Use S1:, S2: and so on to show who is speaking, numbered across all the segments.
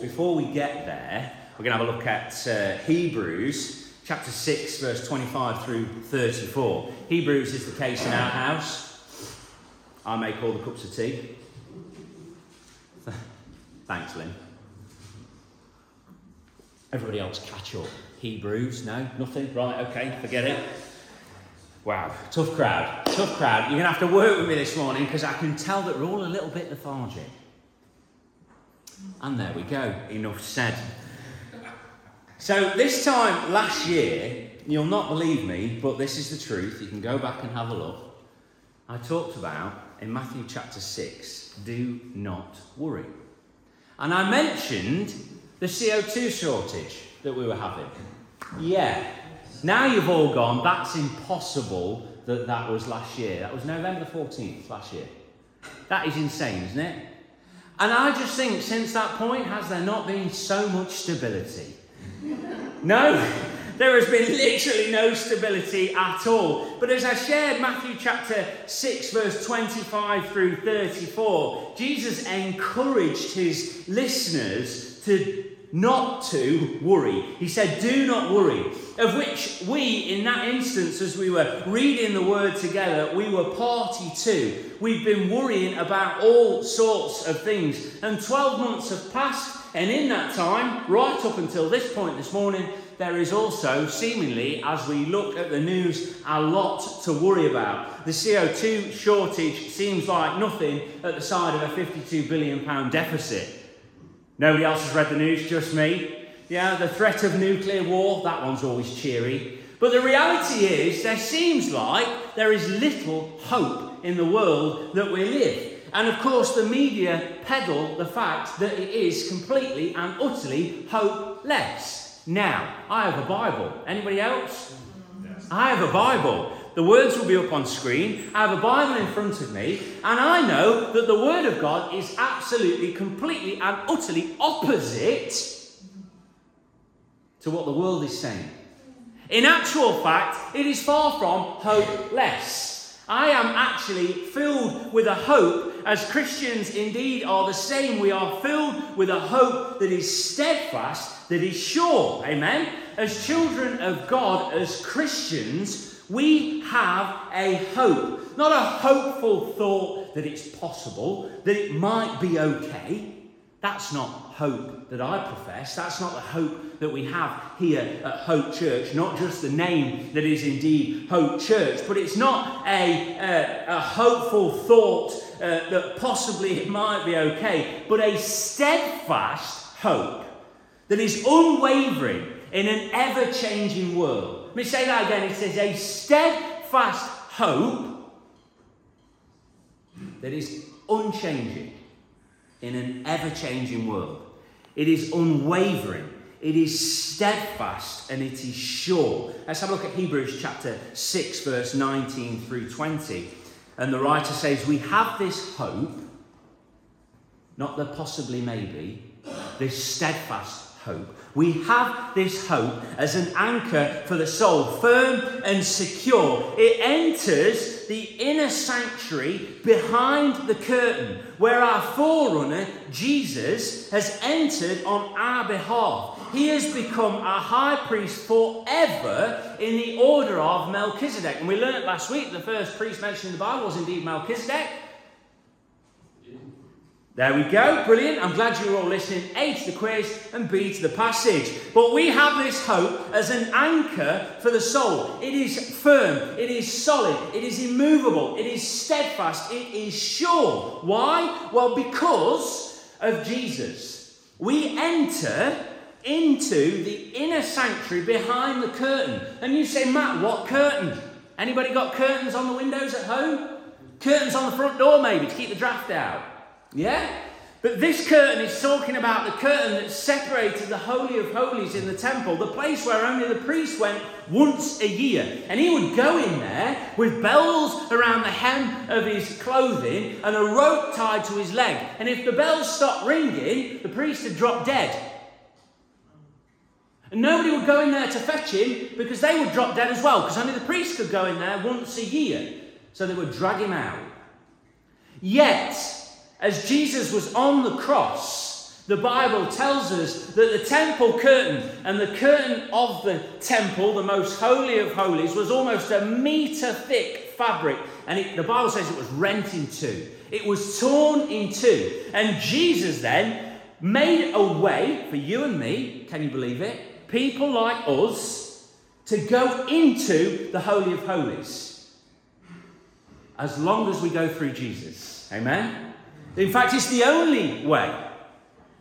S1: Before we get there, we're going to have a look at uh, Hebrews chapter 6, verse 25 through 34. Hebrews is the case in our house. I make all the cups of tea. Thanks, Lynn. Everybody else catch up. Hebrews, no, nothing. Right, okay, forget it. Wow, tough crowd, tough crowd. You're going to have to work with me this morning because I can tell that we're all a little bit lethargic. And there we go, enough said. So, this time last year, you'll not believe me, but this is the truth. You can go back and have a look. I talked about in Matthew chapter 6 do not worry. And I mentioned the CO2 shortage that we were having. Yeah, now you've all gone, that's impossible that that was last year. That was November 14th last year. That is insane, isn't it? And I just think since that point, has there not been so much stability? no, there has been literally no stability at all. But as I shared Matthew chapter 6, verse 25 through 34, Jesus encouraged his listeners to not to worry. He said, Do not worry. Of which we, in that instance, as we were reading the word together, we were party to. We've been worrying about all sorts of things. And 12 months have passed, and in that time, right up until this point this morning, there is also, seemingly, as we look at the news, a lot to worry about. The CO2 shortage seems like nothing at the side of a £52 billion deficit. Nobody else has read the news, just me. Yeah, the threat of nuclear war, that one's always cheery. But the reality is, there seems like there is little hope in the world that we live. And of course, the media peddle the fact that it is completely and utterly hopeless. Now, I have a Bible. Anybody else? Yes. I have a Bible. The words will be up on screen. I have a Bible in front of me, and I know that the Word of God is absolutely, completely, and utterly opposite to what the world is saying. In actual fact, it is far from hopeless. I am actually filled with a hope, as Christians indeed are the same. We are filled with a hope that is steadfast, that is sure. Amen? As children of God, as Christians, we have a hope. Not a hopeful thought that it's possible, that it might be okay. That's not hope that I profess. That's not the hope that we have here at Hope Church. Not just the name that is indeed Hope Church, but it's not a, a, a hopeful thought uh, that possibly it might be okay, but a steadfast hope that is unwavering in an ever changing world. Let me say that again. It says, a steadfast hope that is unchanging in an ever changing world. It is unwavering. It is steadfast and it is sure. Let's have a look at Hebrews chapter 6, verse 19 through 20. And the writer says, We have this hope, not the possibly maybe, this steadfast hope. We have this hope as an anchor for the soul, firm and secure. It enters the inner sanctuary behind the curtain, where our forerunner, Jesus, has entered on our behalf. He has become our high priest forever in the order of Melchizedek. And we learned last week the first priest mentioned in the Bible was indeed Melchizedek. There we go, brilliant. I'm glad you were all listening. A to the quiz and B to the passage. But we have this hope as an anchor for the soul. It is firm, it is solid, it is immovable, it is steadfast, it is sure. Why? Well, because of Jesus. We enter into the inner sanctuary behind the curtain. And you say, Matt, what curtain? Anybody got curtains on the windows at home? Curtains on the front door, maybe, to keep the draft out. Yeah? But this curtain is talking about the curtain that separated the Holy of Holies in the temple, the place where only the priest went once a year. And he would go in there with bells around the hem of his clothing and a rope tied to his leg. And if the bells stopped ringing, the priest had dropped dead. And nobody would go in there to fetch him because they would drop dead as well, because only the priest could go in there once a year. So they would drag him out. Yet, as Jesus was on the cross, the Bible tells us that the temple curtain and the curtain of the temple, the most holy of holies, was almost a meter thick fabric. And it, the Bible says it was rent in two, it was torn in two. And Jesus then made a way for you and me, can you believe it? People like us to go into the Holy of Holies as long as we go through Jesus. Amen? In fact, it's the only way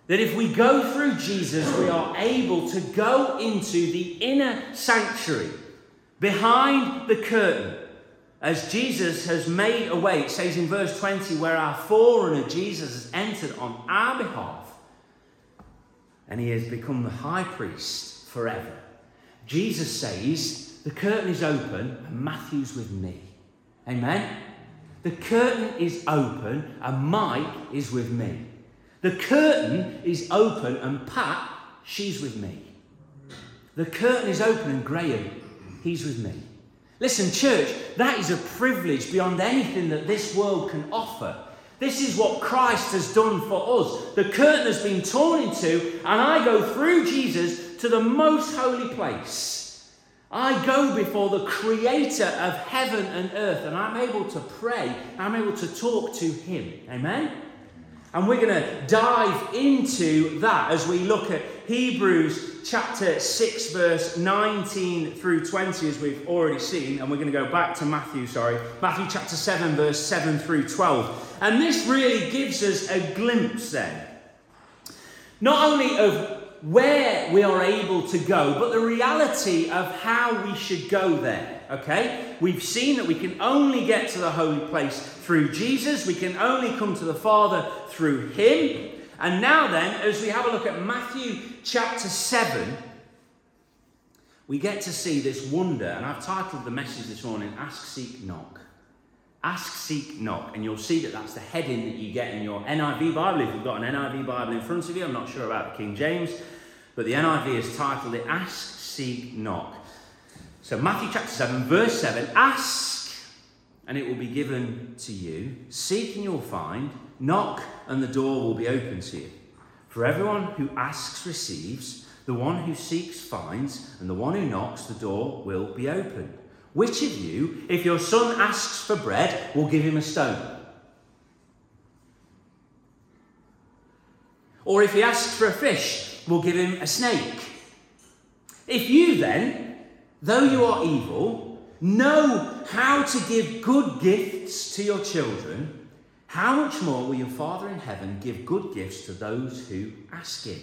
S1: that if we go through Jesus, we are able to go into the inner sanctuary behind the curtain as Jesus has made a way. It says in verse 20, where our forerunner Jesus has entered on our behalf and he has become the high priest forever. Jesus says, The curtain is open and Matthew's with me. Amen? The curtain is open and Mike is with me. The curtain is open and Pat, she's with me. The curtain is open and Graham, he's with me. Listen, church, that is a privilege beyond anything that this world can offer. This is what Christ has done for us. The curtain has been torn in two, and I go through Jesus to the most holy place. I go before the creator of heaven and earth and I'm able to pray, I'm able to talk to him. Amen? And we're going to dive into that as we look at Hebrews chapter 6, verse 19 through 20, as we've already seen. And we're going to go back to Matthew, sorry, Matthew chapter 7, verse 7 through 12. And this really gives us a glimpse then, not only of where we are able to go, but the reality of how we should go there. Okay? We've seen that we can only get to the holy place through Jesus, we can only come to the Father through Him. And now, then, as we have a look at Matthew chapter 7, we get to see this wonder. And I've titled the message this morning Ask, Seek, Knock. Ask, Seek, Knock. And you'll see that that's the heading that you get in your NIV Bible. If you've got an NIV Bible in front of you, I'm not sure about the King James. But the NIV has titled it Ask, Seek, Knock. So, Matthew chapter 7, verse 7 Ask, and it will be given to you. Seek, and you'll find. Knock, and the door will be open to you. For everyone who asks receives, the one who seeks finds, and the one who knocks, the door will be opened. Which of you, if your son asks for bread, will give him a stone? Or if he asks for a fish, will give him a snake. If you then, though you are evil, know how to give good gifts to your children, how much more will your Father in heaven give good gifts to those who ask him?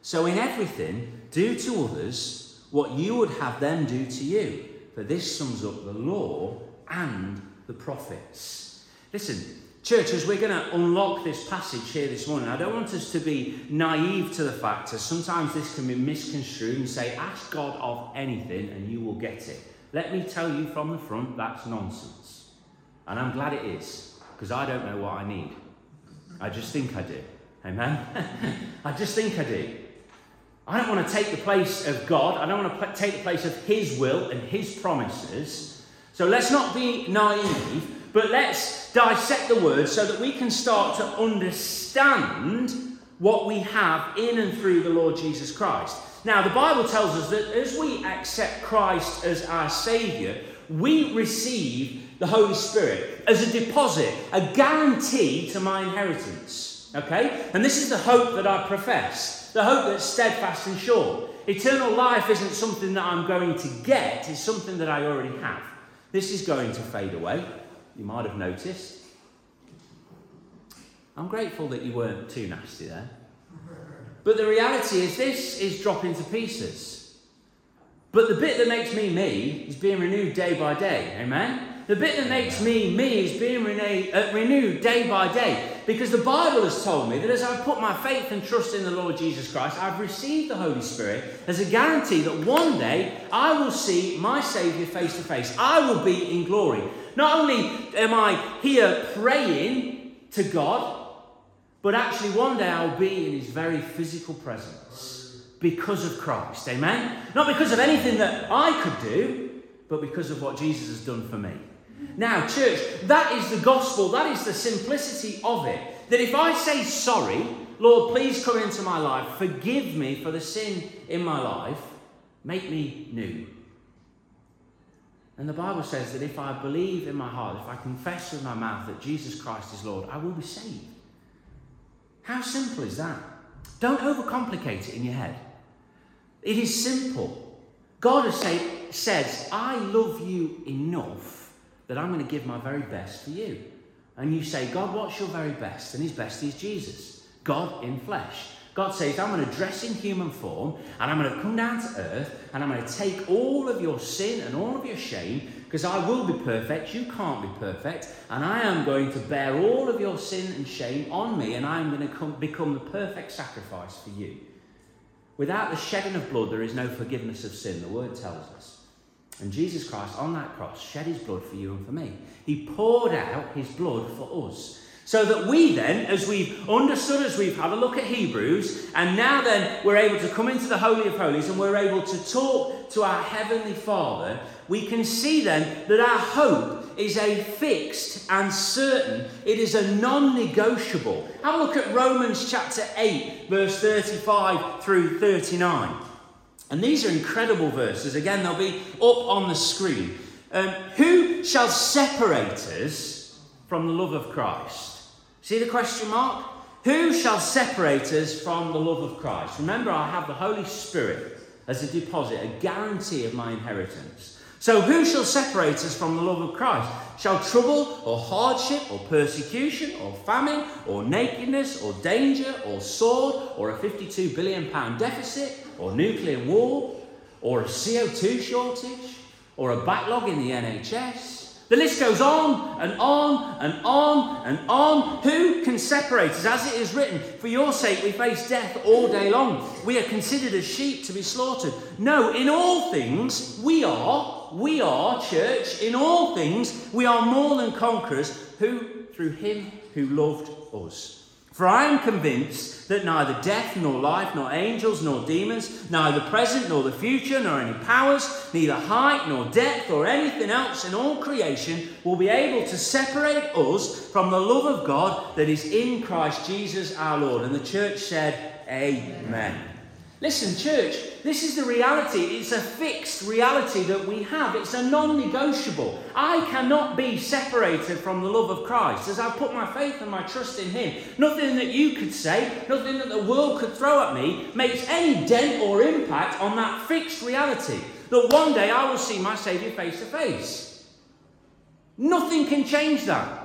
S1: So, in everything, do to others what you would have them do to you. For this sums up the law and the prophets. Listen, Church, as we're going to unlock this passage here this morning, I don't want us to be naive to the fact that sometimes this can be misconstrued and say, ask God of anything and you will get it. Let me tell you from the front, that's nonsense. And I'm glad it is, because I don't know what I need. I just think I do. Amen? I just think I do. I don't want to take the place of God. I don't want to take the place of His will and His promises. So let's not be naive but let's dissect the word so that we can start to understand what we have in and through the Lord Jesus Christ. Now, the Bible tells us that as we accept Christ as our Saviour, we receive the Holy Spirit as a deposit, a guarantee to my inheritance. Okay? And this is the hope that I profess, the hope that's steadfast and sure. Eternal life isn't something that I'm going to get, it's something that I already have. This is going to fade away you might have noticed. I'm grateful that you weren't too nasty there. But the reality is, this is dropping to pieces. But the bit that makes me me is being renewed day by day. Amen? The bit that makes me me is being renewed, uh, renewed day by day. Because the Bible has told me that as I put my faith and trust in the Lord Jesus Christ, I've received the Holy Spirit as a guarantee that one day I will see my Saviour face to face. I will be in glory. Not only am I here praying to God, but actually one day I'll be in His very physical presence because of Christ. Amen? Not because of anything that I could do, but because of what Jesus has done for me. Now, church, that is the gospel, that is the simplicity of it. That if I say sorry, Lord, please come into my life, forgive me for the sin in my life, make me new. And the Bible says that if I believe in my heart, if I confess with my mouth that Jesus Christ is Lord, I will be saved. How simple is that? Don't overcomplicate it in your head. It is simple. God has say, says, I love you enough that I'm going to give my very best for you. And you say, God, what's your very best? And his best is Jesus, God in flesh. God says, I'm going to dress in human form and I'm going to come down to earth and I'm going to take all of your sin and all of your shame because I will be perfect. You can't be perfect. And I am going to bear all of your sin and shame on me and I am going to come, become the perfect sacrifice for you. Without the shedding of blood, there is no forgiveness of sin, the word tells us. And Jesus Christ on that cross shed his blood for you and for me. He poured out his blood for us. So that we then, as we've understood, as we've had a look at Hebrews, and now then we're able to come into the Holy of Holies and we're able to talk to our Heavenly Father, we can see then that our hope is a fixed and certain, it is a non negotiable. Have a look at Romans chapter 8, verse 35 through 39. And these are incredible verses. Again, they'll be up on the screen. Um, who shall separate us from the love of Christ? See the question mark? Who shall separate us from the love of Christ? Remember, I have the Holy Spirit as a deposit, a guarantee of my inheritance. So, who shall separate us from the love of Christ? Shall trouble, or hardship, or persecution, or famine, or nakedness, or danger, or sword, or a 52 billion pound deficit, or nuclear war, or a CO2 shortage, or a backlog in the NHS? The list goes on and on and on and on. Who can separate us? As it is written, for your sake we face death all day long. We are considered as sheep to be slaughtered. No, in all things we are, we are, church, in all things we are more than conquerors who, through him who loved us. For I am convinced that neither death, nor life, nor angels, nor demons, neither present nor the future, nor any powers, neither height nor depth, or anything else in all creation will be able to separate us from the love of God that is in Christ Jesus our Lord. And the church said, Amen. Amen. Listen, church, this is the reality. It's a fixed reality that we have. It's a non negotiable. I cannot be separated from the love of Christ as I put my faith and my trust in Him. Nothing that you could say, nothing that the world could throw at me makes any dent or impact on that fixed reality that one day I will see my Saviour face to face. Nothing can change that.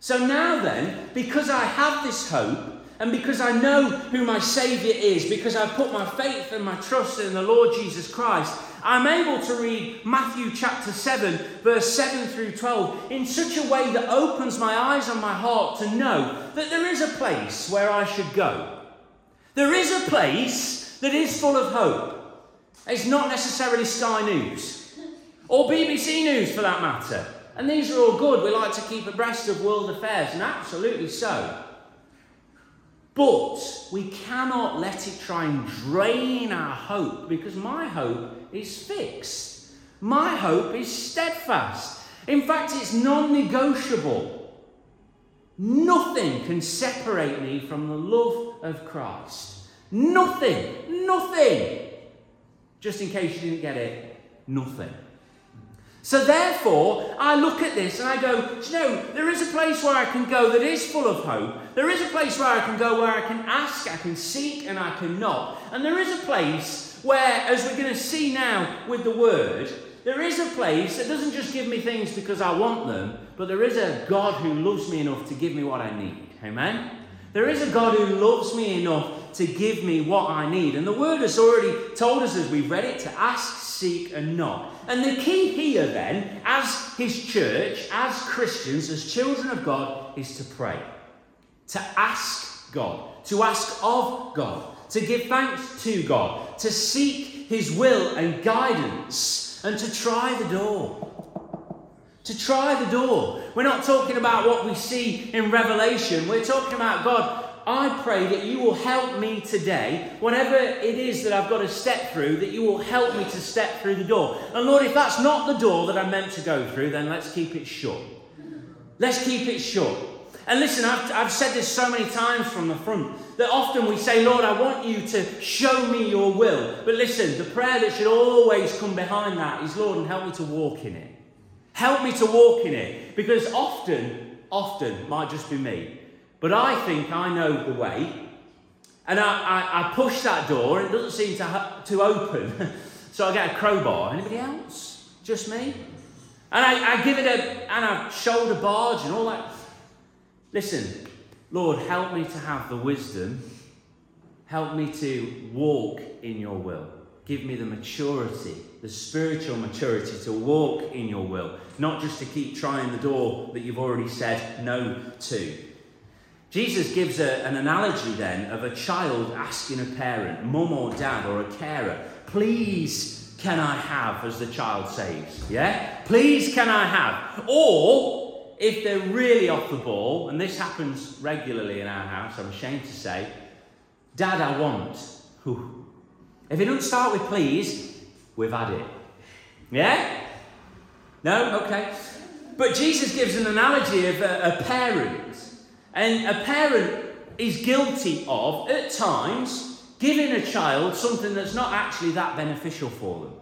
S1: So now then, because I have this hope, and because I know who my Saviour is, because I've put my faith and my trust in the Lord Jesus Christ, I'm able to read Matthew chapter 7, verse 7 through 12, in such a way that opens my eyes and my heart to know that there is a place where I should go. There is a place that is full of hope. It's not necessarily Sky News or BBC News for that matter. And these are all good. We like to keep abreast of world affairs, and absolutely so. But we cannot let it try and drain our hope because my hope is fixed. My hope is steadfast. In fact, it's non negotiable. Nothing can separate me from the love of Christ. Nothing. Nothing. Just in case you didn't get it, nothing. So therefore, I look at this and I go, you know, there is a place where I can go that is full of hope. There is a place where I can go where I can ask, I can seek, and I can knock. And there is a place where, as we're going to see now with the word, there is a place that doesn't just give me things because I want them, but there is a God who loves me enough to give me what I need. Amen? There is a God who loves me enough to give me what I need. And the word has already told us as we've read it to ask, seek, and knock. And the key here, then, as His church, as Christians, as children of God, is to pray, to ask God, to ask of God, to give thanks to God, to seek His will and guidance, and to try the door. To try the door. We're not talking about what we see in Revelation. We're talking about God I pray that you will help me today, whatever it is that I've got to step through, that you will help me to step through the door. And Lord, if that's not the door that I'm meant to go through, then let's keep it short. Let's keep it short. And listen, I've, I've said this so many times from the front that often we say, Lord, I want you to show me your will. But listen, the prayer that should always come behind that is, Lord, and help me to walk in it. Help me to walk in it. Because often, often, might just be me, but I think I know the way. And I, I, I push that door, and it doesn't seem to, to open. so I get a crowbar. Anybody else? Just me? And I, I give it a, and I shoulder barge and all that. Listen, Lord, help me to have the wisdom. Help me to walk in your will. Give me the maturity, the spiritual maturity to walk in your will, not just to keep trying the door that you've already said no to. Jesus gives a, an analogy then of a child asking a parent, mum or dad or a carer, please can I have, as the child says, yeah? Please can I have? Or if they're really off the ball, and this happens regularly in our house, I'm ashamed to say, Dad, I want. Whew. If it doesn't start with please, we've had it. Yeah? No? Okay. But Jesus gives an analogy of a, a parent. And a parent is guilty of, at times, giving a child something that's not actually that beneficial for them.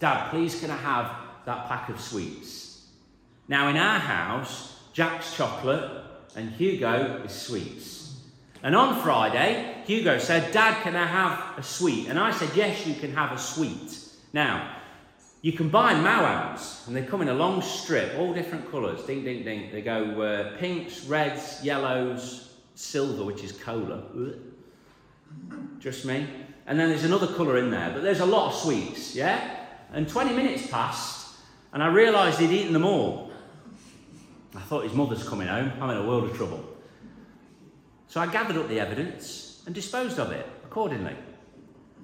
S1: Dad, please can I have that pack of sweets? Now, in our house, Jack's chocolate and Hugo is sweets. And on Friday, Hugo said, Dad, can I have a sweet? And I said, Yes, you can have a sweet. Now, you can buy Maoams, and they come in a long strip, all different colours. Ding, ding, ding. They go uh, pinks, reds, yellows, silver, which is cola. Just me. And then there's another colour in there, but there's a lot of sweets, yeah? And 20 minutes passed, and I realised he'd eaten them all. I thought his mother's coming home. I'm in a world of trouble. So I gathered up the evidence and disposed of it accordingly.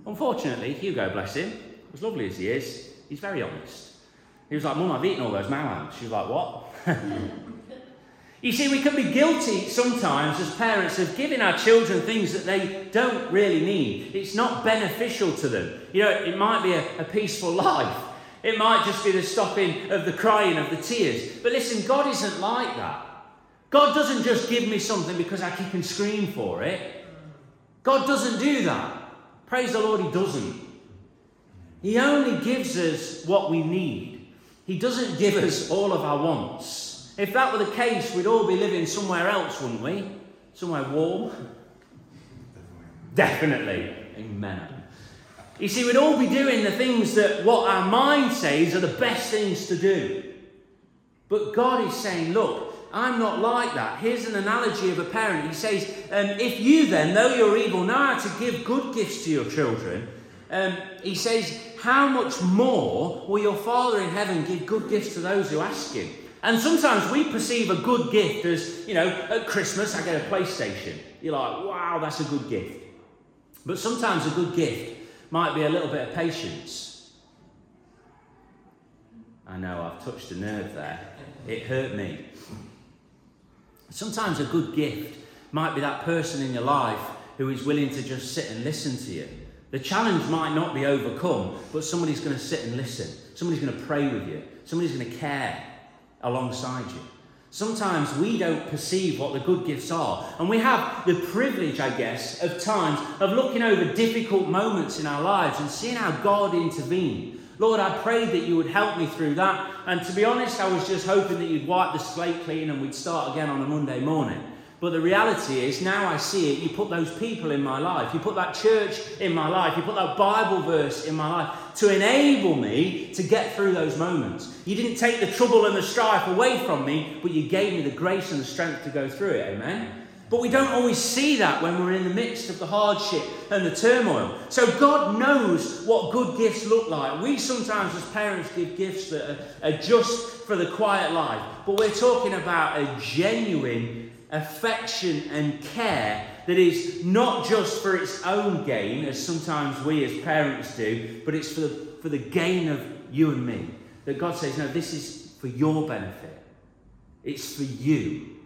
S1: Unfortunately, Hugo, bless him, as lovely as he is, he's very honest. He was like, Mum, I've eaten all those Maoams. She was like, What? you see, we can be guilty sometimes as parents of giving our children things that they don't really need. It's not beneficial to them. You know, it might be a, a peaceful life. It might just be the stopping of the crying, of the tears. But listen, God isn't like that. God doesn't just give me something because I kick and scream for it. God doesn't do that. Praise the Lord, He doesn't. He only gives us what we need. He doesn't give us all of our wants. If that were the case, we'd all be living somewhere else, wouldn't we? Somewhere warm. Definitely. Amen. You see, we'd all be doing the things that what our mind says are the best things to do. But God is saying, look, I'm not like that. Here's an analogy of a parent. He says, um, if you then, though you're evil, know how to give good gifts to your children, um, he says, how much more will your Father in heaven give good gifts to those who ask him? And sometimes we perceive a good gift as, you know, at Christmas I get a PlayStation. You're like, wow, that's a good gift. But sometimes a good gift might be a little bit of patience. I know I've touched a nerve there. It hurt me. Sometimes a good gift might be that person in your life who is willing to just sit and listen to you. The challenge might not be overcome, but somebody's going to sit and listen. Somebody's going to pray with you. Somebody's going to care alongside you. Sometimes we don't perceive what the good gifts are. And we have the privilege, I guess, of times of looking over difficult moments in our lives and seeing how God intervened. Lord, I prayed that you would help me through that. And to be honest, I was just hoping that you'd wipe the slate clean and we'd start again on a Monday morning. But the reality is, now I see it, you put those people in my life, you put that church in my life, you put that Bible verse in my life to enable me to get through those moments. You didn't take the trouble and the strife away from me, but you gave me the grace and the strength to go through it. Amen? But we don't always see that when we're in the midst of the hardship and the turmoil. So God knows what good gifts look like. We sometimes, as parents, give gifts that are, just for the quiet life. But we're talking about a genuine affection and care that is not just for its own gain, as sometimes we as parents do, but it's for the, for the gain of you and me. That God says, no, this is for your benefit. It's for you.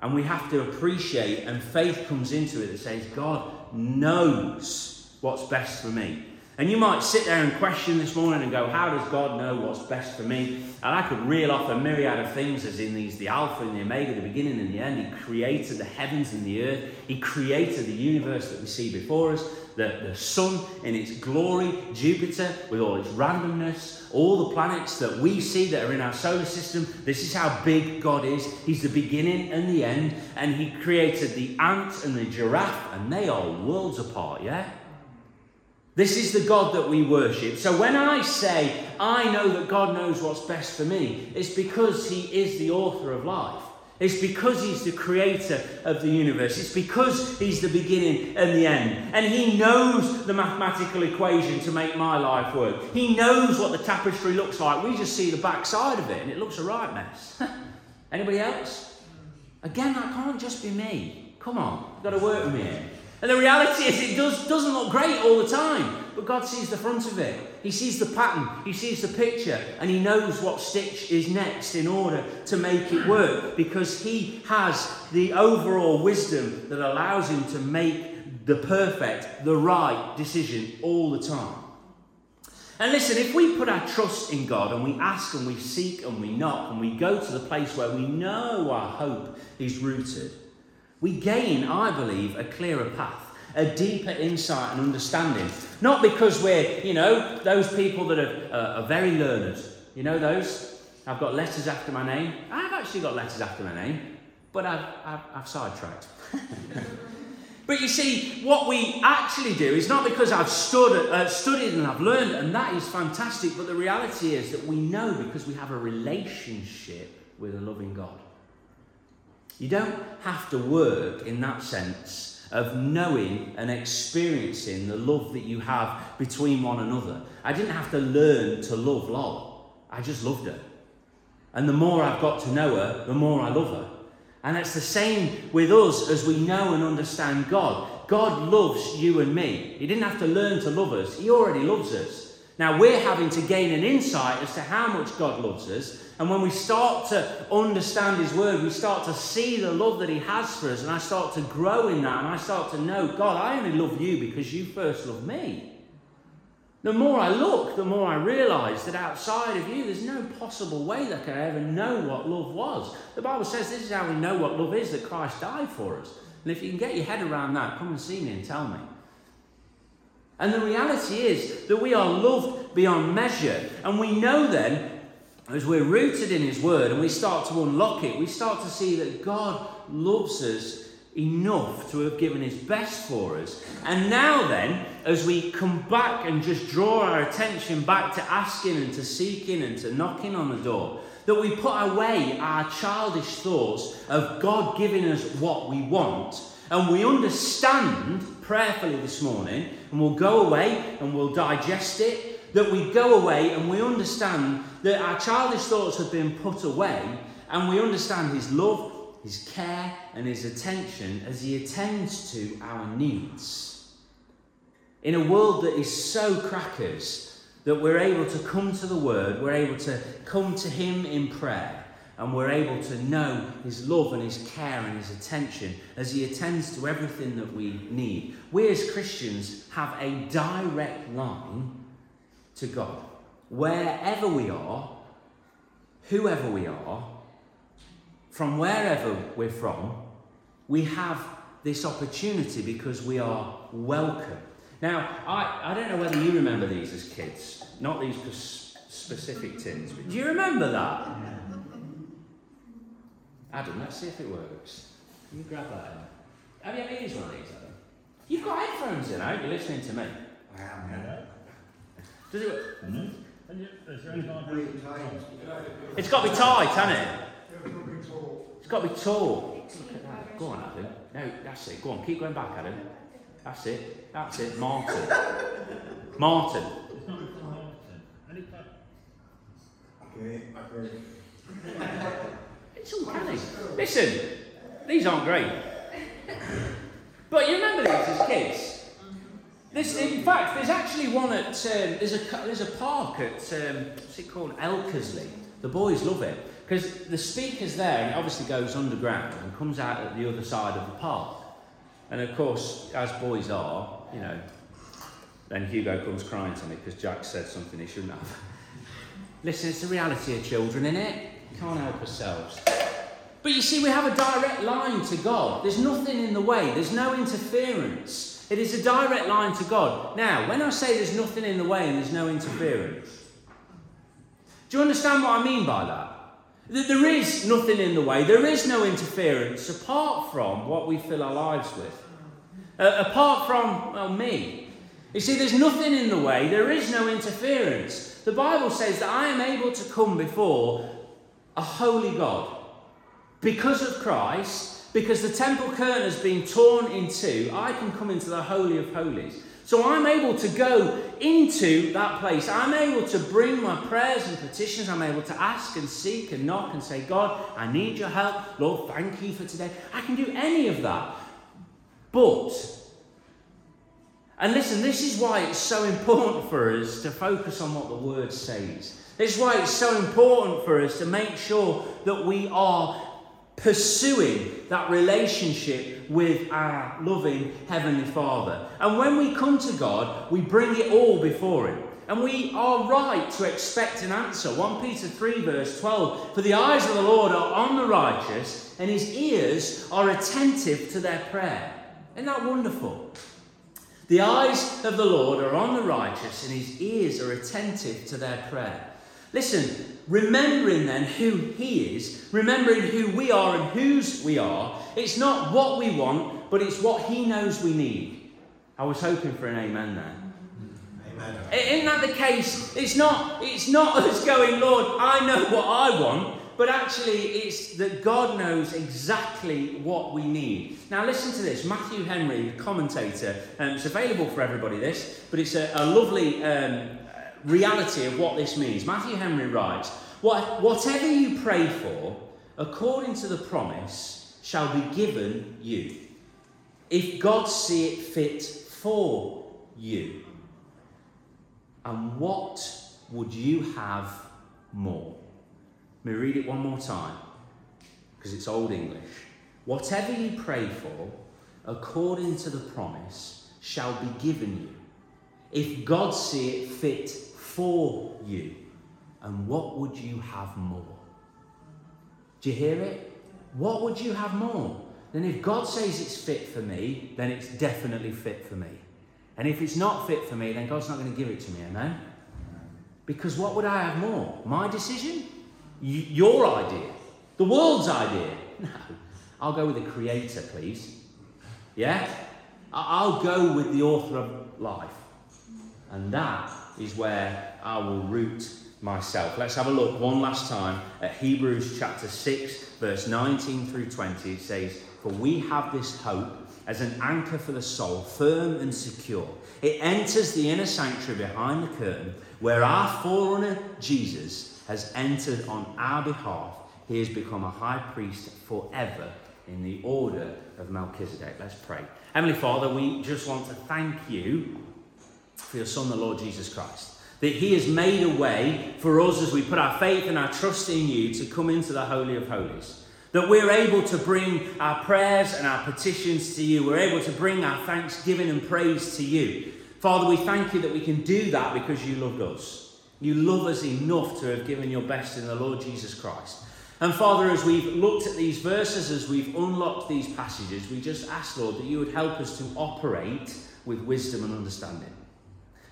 S1: And we have to appreciate, and faith comes into it that says, God knows what's best for me. And you might sit there and question this morning and go, How does God know what's best for me? And I could reel off a myriad of things, as in these the Alpha and the Omega, the beginning and the end. He created the heavens and the earth, He created the universe that we see before us, the, the sun in its glory, Jupiter with all its randomness, all the planets that we see that are in our solar system. This is how big God is. He's the beginning and the end, and He created the ant and the giraffe, and they are worlds apart, yeah? This is the God that we worship. So when I say, I know that God knows what's best for me, it's because He is the author of life. It's because He's the creator of the universe. It's because He's the beginning and the end. And He knows the mathematical equation to make my life work. He knows what the tapestry looks like. We just see the back side of it and it looks a right mess. Anybody else? Again, that can't just be me. Come on, you've got to work with me. And the reality is, it does, doesn't look great all the time, but God sees the front of it. He sees the pattern, He sees the picture, and He knows what stitch is next in order to make it work because He has the overall wisdom that allows Him to make the perfect, the right decision all the time. And listen, if we put our trust in God and we ask and we seek and we knock and we go to the place where we know our hope is rooted, we gain, I believe, a clearer path, a deeper insight and understanding. Not because we're, you know, those people that are, uh, are very learned. You know those? I've got letters after my name. I've actually got letters after my name, but I've, I've, I've sidetracked. but you see, what we actually do is not because I've stood, uh, studied and I've learned, and that is fantastic, but the reality is that we know because we have a relationship with a loving God. You don't have to work in that sense of knowing and experiencing the love that you have between one another. I didn't have to learn to love Lola. I just loved her. And the more I've got to know her, the more I love her. And it's the same with us as we know and understand God. God loves you and me. He didn't have to learn to love us, He already loves us. Now we're having to gain an insight as to how much God loves us and when we start to understand His Word, we start to see the love that He has for us, and I start to grow in that, and I start to know, God, I only love you because you first loved me. The more I look, the more I realize that outside of you, there's no possible way that I could ever know what love was. The Bible says this is how we know what love is that Christ died for us. And if you can get your head around that, come and see me and tell me. And the reality is that we are loved beyond measure. And we know then as we're rooted in His Word and we start to unlock it, we start to see that God loves us enough to have given His best for us. And now, then, as we come back and just draw our attention back to asking and to seeking and to knocking on the door, that we put away our childish thoughts of God giving us what we want and we understand prayerfully this morning, and we'll go away and we'll digest it that we go away and we understand that our childish thoughts have been put away and we understand His love, His care, and His attention as He attends to our needs. In a world that is so crackers, that we're able to come to the Word, we're able to come to Him in prayer, and we're able to know His love and His care and His attention as He attends to everything that we need. We as Christians have a direct line to God. Wherever we are, whoever we are, from wherever we're from, we have this opportunity because we are welcome. Now, I, I don't know whether you remember these as kids, not these specific tins, but do you remember that? Adam, let's see if it works. Can you grab that in? Have you ever used one of these, Adam? You've got headphones in, aren't you? You're listening to me.
S2: I am, yeah.
S1: Does it mm-hmm. It's got to be tight, hasn't it? It's got to be tall. Go on, Adam. No, that's it. Go on, keep going back, Adam. That's it. That's it. Martin. Martin. It's uncanny. Listen, these aren't great. But you remember these as kids? This, in fact, there's actually one at um, there's a there's a park at um, what's it called Elkesley. The boys love it. because the speaker's there and it obviously goes underground and comes out at the other side of the park. And of course, as boys are, you know, then Hugo comes crying to me because Jack said something he shouldn't have. Listen, it's the reality of children, isn't it? Can't help ourselves. But you see, we have a direct line to God. There's nothing in the way, there's no interference. It is a direct line to God. Now, when I say there's nothing in the way and there's no interference, do you understand what I mean by that? That there is nothing in the way, there is no interference apart from what we fill our lives with. Uh, apart from, well, me. You see, there's nothing in the way, there is no interference. The Bible says that I am able to come before a holy God because of Christ, because the temple curtain has been torn in two, I can come into the Holy of Holies. So I'm able to go into that place. I'm able to bring my prayers and petitions. I'm able to ask and seek and knock and say, God, I need your help. Lord, thank you for today. I can do any of that. But, and listen, this is why it's so important for us to focus on what the word says. This is why it's so important for us to make sure that we are pursuing that relationship with our loving Heavenly Father. And when we come to God, we bring it all before Him. And we are right to expect an answer. 1 Peter 3, verse 12 For the eyes of the Lord are on the righteous, and His ears are attentive to their prayer. Isn't that wonderful? The eyes of the Lord are on the righteous, and His ears are attentive to their prayer. Listen, remembering then who He is, remembering who we are and whose we are, it's not what we want, but it's what He knows we need. I was hoping for an amen there. Amen. Isn't that the case? It's not, it's not us going, Lord, I know what I want, but actually it's that God knows exactly what we need. Now, listen to this. Matthew Henry, the commentator, um, it's available for everybody, this, but it's a, a lovely um, reality of what this means. Matthew Henry writes, what, Whatever you pray for, according to the promise, shall be given you, if God see it fit for you. And what would you have more? Let me read it one more time, because it's Old English. Whatever you pray for, according to the promise, shall be given you, if God see it fit for you. And what would you have more? Do you hear it? What would you have more? Then if God says it's fit for me, then it's definitely fit for me. And if it's not fit for me, then God's not going to give it to me, amen? Because what would I have more? My decision? Your idea? The world's idea? No. I'll go with the Creator, please. Yeah? I'll go with the author of life. And that is where I will root myself. Let's have a look one last time at Hebrews chapter 6, verse 19 through 20. It says, For we have this hope as an anchor for the soul, firm and secure. It enters the inner sanctuary behind the curtain, where our forerunner Jesus has entered on our behalf. He has become a high priest forever in the order of Melchizedek. Let's pray. Heavenly Father, we just want to thank you for your Son, the Lord Jesus Christ. That He has made a way for us as we put our faith and our trust in you to come into the Holy of Holies. That we're able to bring our prayers and our petitions to you. We're able to bring our thanksgiving and praise to you. Father, we thank you that we can do that because you loved us. You love us enough to have given your best in the Lord Jesus Christ. And Father, as we've looked at these verses, as we've unlocked these passages, we just ask, Lord, that you would help us to operate with wisdom and understanding.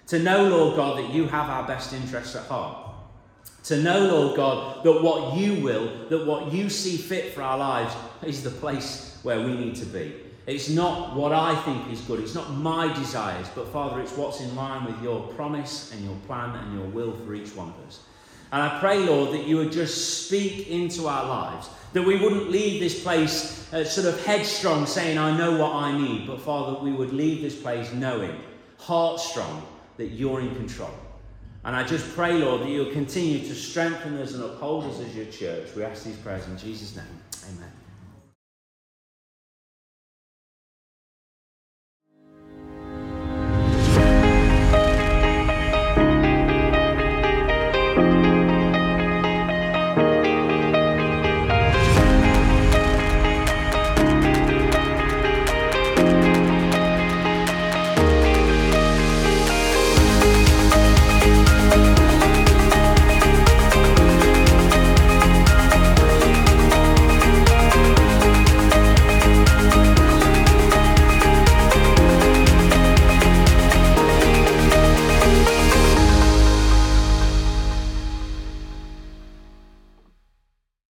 S1: To know, Lord God, that you have our best interests at heart. To know, Lord God, that what you will, that what you see fit for our lives is the place where we need to be. It's not what I think is good, it's not my desires, but Father, it's what's in line with your promise and your plan and your will for each one of us. And I pray, Lord, that you would just speak into our lives, that we wouldn't leave this place uh, sort of headstrong, saying, I know what I need, but Father, we would leave this place knowing, heart strong, that you're in control. And I just pray, Lord, that you'll continue to strengthen us and uphold us as your church. We ask these prayers in Jesus' name. Amen.